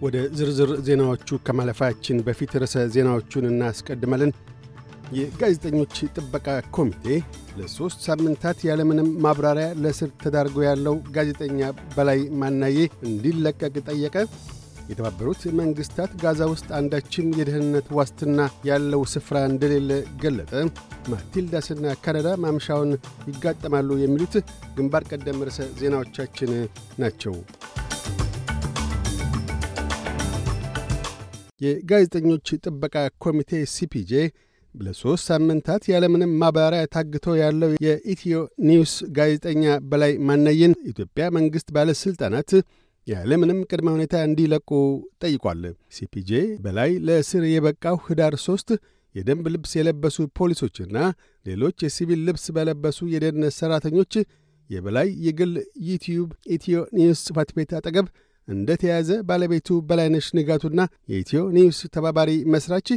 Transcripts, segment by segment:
ወደ ዝርዝር ዜናዎቹ ከማለፋችን በፊት ርዕሰ ዜናዎቹን እናስቀድማለን። የጋዜጠኞች ጥበቃ ኮሚቴ ለሦስት ሳምንታት ያለምንም ማብራሪያ ለእስር ተዳርጎ ያለው ጋዜጠኛ በላይ ማናዬ እንዲለቀቅ ጠየቀ። የተባበሩት መንግሥታት ጋዛ ውስጥ አንዳችም የደህንነት ዋስትና ያለው ስፍራ እንደሌለ ገለጠ። ማቲልዳስና ካናዳ ማምሻውን ይጋጠማሉ። የሚሉት ግንባር ቀደም ርዕሰ ዜናዎቻችን ናቸው። የጋዜጠኞች ጥበቃ ኮሚቴ ሲፒጄ ለሦስት ሳምንታት ያለምንም ማብራሪያ ታግቶ ያለው የኢትዮ ኒውስ ጋዜጠኛ በላይ ማናየን ኢትዮጵያ መንግሥት ባለሥልጣናት ያለምንም ቅድመ ሁኔታ እንዲለቁ ጠይቋል። ሲፒጄ በላይ ለእስር የበቃው ኅዳር ሦስት የደንብ ልብስ የለበሱ ፖሊሶችና ሌሎች የሲቪል ልብስ በለበሱ የደህንነት ሠራተኞች የበላይ የግል ዩቲዩብ ኢትዮ ኒውስ ጽሕፈት ቤት አጠገብ እንደ ተያዘ ባለቤቱ በላይነሽ ንጋቱና የኢትዮ ኒውስ ተባባሪ መሥራች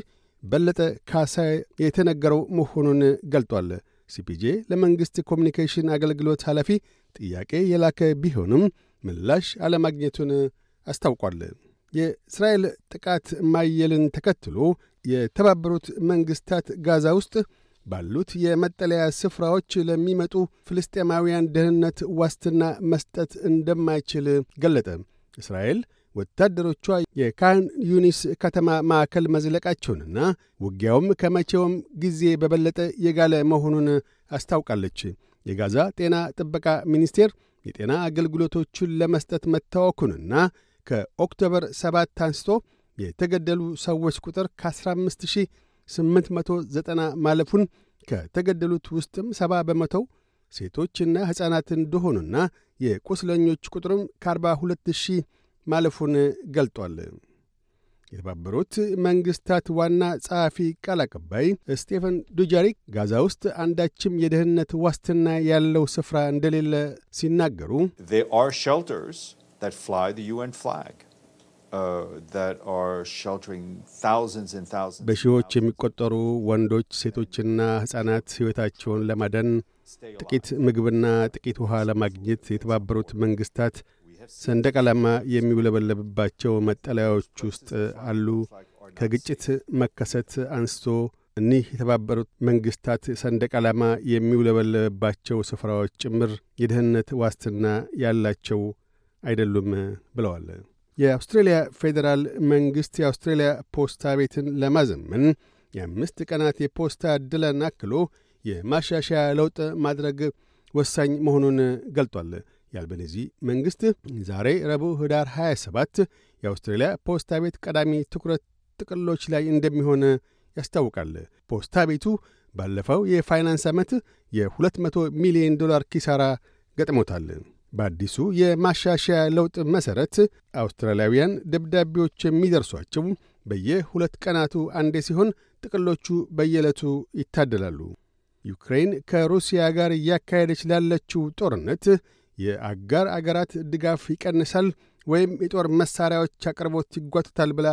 በለጠ ካሳ የተነገረው መሆኑን ገልጧል። ሲፒጄ ለመንግሥት ኮሚኒኬሽን አገልግሎት ኃላፊ ጥያቄ የላከ ቢሆንም ምላሽ አለማግኘቱን አስታውቋል። የእስራኤል ጥቃት ማየልን ተከትሎ የተባበሩት መንግሥታት ጋዛ ውስጥ ባሉት የመጠለያ ስፍራዎች ለሚመጡ ፍልስጤማውያን ደህንነት ዋስትና መስጠት እንደማይችል ገለጠ። እስራኤል ወታደሮቿ የካን ዩኒስ ከተማ ማዕከል መዝለቃቸውንና ውጊያውም ከመቼውም ጊዜ በበለጠ የጋለ መሆኑን አስታውቃለች። የጋዛ ጤና ጥበቃ ሚኒስቴር የጤና አገልግሎቶቹን ለመስጠት መታወኩንና ከኦክቶበር 7 አንስቶ የተገደሉ ሰዎች ቁጥር ከ15890 ማለፉን ከተገደሉት ውስጥም 70 በመቶው ሴቶችና ሕፃናት እንደሆኑና የቁስለኞች ቁጥርም ከ42 ሺህ ማለፉን ገልጧል። የተባበሩት መንግሥታት ዋና ጸሐፊ ቃል አቀባይ ስቴፈን ዱጃሪክ ጋዛ ውስጥ አንዳችም የደህንነት ዋስትና ያለው ስፍራ እንደሌለ ሲናገሩ በሺዎች የሚቆጠሩ ወንዶች፣ ሴቶችና ሕፃናት ሕይወታቸውን ለማዳን ጥቂት ምግብና ጥቂት ውሃ ለማግኘት የተባበሩት መንግሥታት ሰንደቅ ዓላማ የሚውለበለብባቸው መጠለያዎች ውስጥ አሉ። ከግጭት መከሰት አንስቶ እኒህ የተባበሩት መንግሥታት ሰንደቅ ዓላማ የሚውለበለብባቸው ስፍራዎች ጭምር የደህንነት ዋስትና ያላቸው አይደሉም ብለዋል። የአውስትሬልያ ፌዴራል መንግሥት የአውስትሬልያ ፖስታ ቤትን ለማዘመን የአምስት ቀናት የፖስታ ዕድልን አክሎ የማሻሻያ ለውጥ ማድረግ ወሳኝ መሆኑን ገልጧል። የአልቤኒዚ መንግሥት ዛሬ ረቡዕ ኅዳር 27 የአውስትሬልያ ፖስታ ቤት ቀዳሚ ትኩረት ጥቅሎች ላይ እንደሚሆን ያስታውቃል። ፖስታ ቤቱ ባለፈው የፋይናንስ ዓመት የ200 ሚሊዮን ዶላር ኪሳራ ገጥሞታል። በአዲሱ የማሻሻያ ለውጥ መሠረት አውስትራሊያውያን ደብዳቤዎች የሚደርሷቸው በየሁለት ቀናቱ አንዴ ሲሆን ጥቅሎቹ በየዕለቱ ይታደላሉ። ዩክሬን ከሩሲያ ጋር እያካሄደች ላለችው ጦርነት የአጋር አገራት ድጋፍ ይቀንሳል ወይም የጦር መሣሪያዎች አቅርቦት ይጓትታል ብላ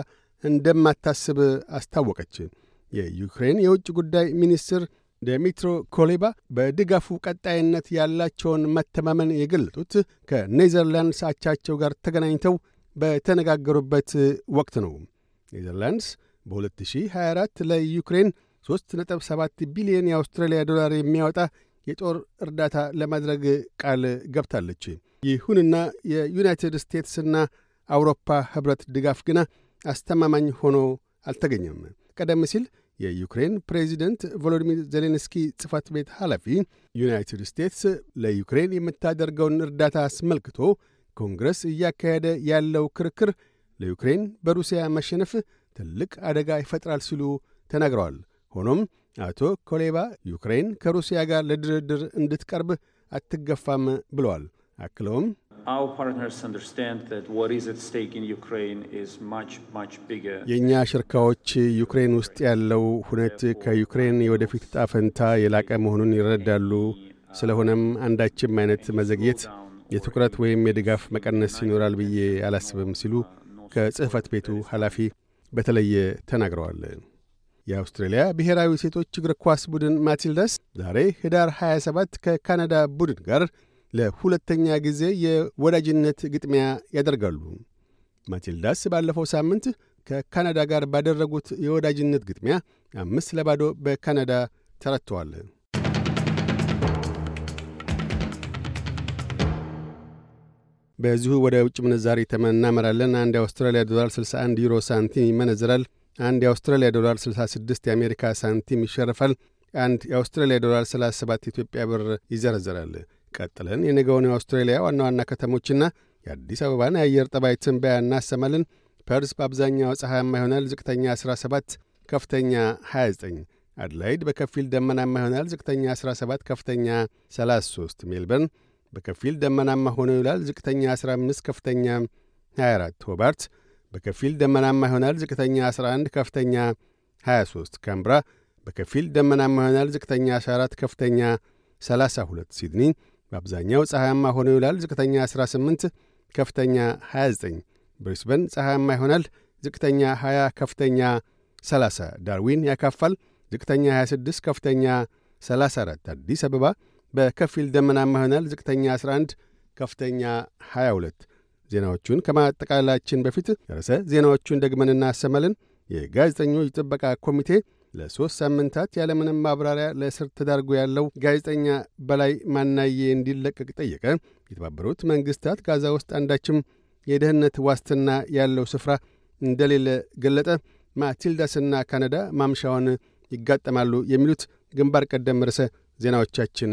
እንደማታስብ አስታወቀች። የዩክሬን የውጭ ጉዳይ ሚኒስትር ዴሚትሮ ኮሌባ በድጋፉ ቀጣይነት ያላቸውን መተማመን የገለጡት ከኔዘርላንድስ አቻቸው ጋር ተገናኝተው በተነጋገሩበት ወቅት ነው። ኔዘርላንድስ በ2024 ለዩክሬን 3.7 ቢሊዮን የአውስትራሊያ ዶላር የሚያወጣ የጦር እርዳታ ለማድረግ ቃል ገብታለች። ይሁንና የዩናይትድ ስቴትስና አውሮፓ ኅብረት ድጋፍ ግና አስተማማኝ ሆኖ አልተገኘም። ቀደም ሲል የዩክሬን ፕሬዚደንት ቮሎዲሚር ዜሌንስኪ ጽሕፈት ቤት ኃላፊ ዩናይትድ ስቴትስ ለዩክሬን የምታደርገውን እርዳታ አስመልክቶ ኮንግረስ እያካሄደ ያለው ክርክር ለዩክሬን በሩሲያ መሸነፍ ትልቅ አደጋ ይፈጥራል ሲሉ ተናግረዋል። ሆኖም አቶ ኮሌባ ዩክሬን ከሩሲያ ጋር ለድርድር እንድትቀርብ አትገፋም ብለዋል። አክለውም የእኛ ሽርካዎች ዩክሬን ውስጥ ያለው ሁነት ከዩክሬን የወደፊት ዕጣ ፈንታ የላቀ መሆኑን ይረዳሉ። ስለሆነም አንዳችም አይነት መዘግየት፣ የትኩረት ወይም የድጋፍ መቀነስ ይኖራል ብዬ አላስብም ሲሉ ከጽሕፈት ቤቱ ኃላፊ በተለየ ተናግረዋል። የአውስትሬልያ ብሔራዊ ሴቶች እግር ኳስ ቡድን ማቲልዳስ ዛሬ ኅዳር 27 ከካናዳ ቡድን ጋር ለሁለተኛ ጊዜ የወዳጅነት ግጥሚያ ያደርጋሉ። ማቲልዳስ ባለፈው ሳምንት ከካናዳ ጋር ባደረጉት የወዳጅነት ግጥሚያ አምስት ለባዶ በካናዳ ተረትተዋል። በዚሁ ወደ ውጭ ምንዛሪ ተመን እናመራለን። አንድ የአውስትራሊያ ዶላር 61 ዩሮ ሳንቲም ይመነዝራል። አንድ የአውስትራሊያ ዶላር 66 የአሜሪካ ሳንቲም ይሸርፋል። አንድ የአውስትራሊያ ዶላር 37 ኢትዮጵያ ብር ይዘረዘራል። ቀጥለን የነገውን የአውስትራሊያ ዋና ዋና ከተሞችና የአዲስ አበባን የአየር ጠባይ ትንበያ እናሰማለን። ፐርስ በአብዛኛው ፀሐያማ ይሆናል። ዝቅተኛ 17፣ ከፍተኛ 29። አድላይድ በከፊል ደመናማ ይሆናል። ዝቅተኛ 17፣ ከፍተኛ 33። ሜልበርን በከፊል ደመናማ ሆኖ ይውላል። ዝቅተኛ 15፣ ከፍተኛ 24። ሆባርት በከፊል ደመናማ ይሆናል። ዝቅተኛ 11፣ ከፍተኛ 23። ካንብራ በከፊል ደመናማ ይሆናል። ዝቅተኛ 14፣ ከፍተኛ 32። ሲድኒ በአብዛኛው ፀሐያማ ሆኖ ይውላል። ዝቅተኛ 18፣ ከፍተኛ 29። ብሪስበን ፀሐያማ ይሆናል። ዝቅተኛ 20፣ ከፍተኛ 30። ዳርዊን ያካፋል። ዝቅተኛ 26፣ ከፍተኛ 34። አዲስ አበባ በከፊል ደመናማ ይሆናል። ዝቅተኛ 11፣ ከፍተኛ 22። ዜናዎቹን ከማጠቃላችን በፊት ርዕሰ ዜናዎቹን ደግመን እናሰማለን። የጋዜጠኞች ጥበቃ ኮሚቴ ለሦስት ሳምንታት ያለምንም ማብራሪያ ለእስር ተዳርጎ ያለው ጋዜጠኛ በላይ ማናዬ እንዲለቀቅ ጠየቀ። የተባበሩት መንግሥታት ጋዛ ውስጥ አንዳችም የደህንነት ዋስትና ያለው ስፍራ እንደሌለ ገለጠ። ማቲልዳስና ካናዳ ማምሻውን ይጋጠማሉ። የሚሉት ግንባር ቀደም ርዕሰ ዜናዎቻችን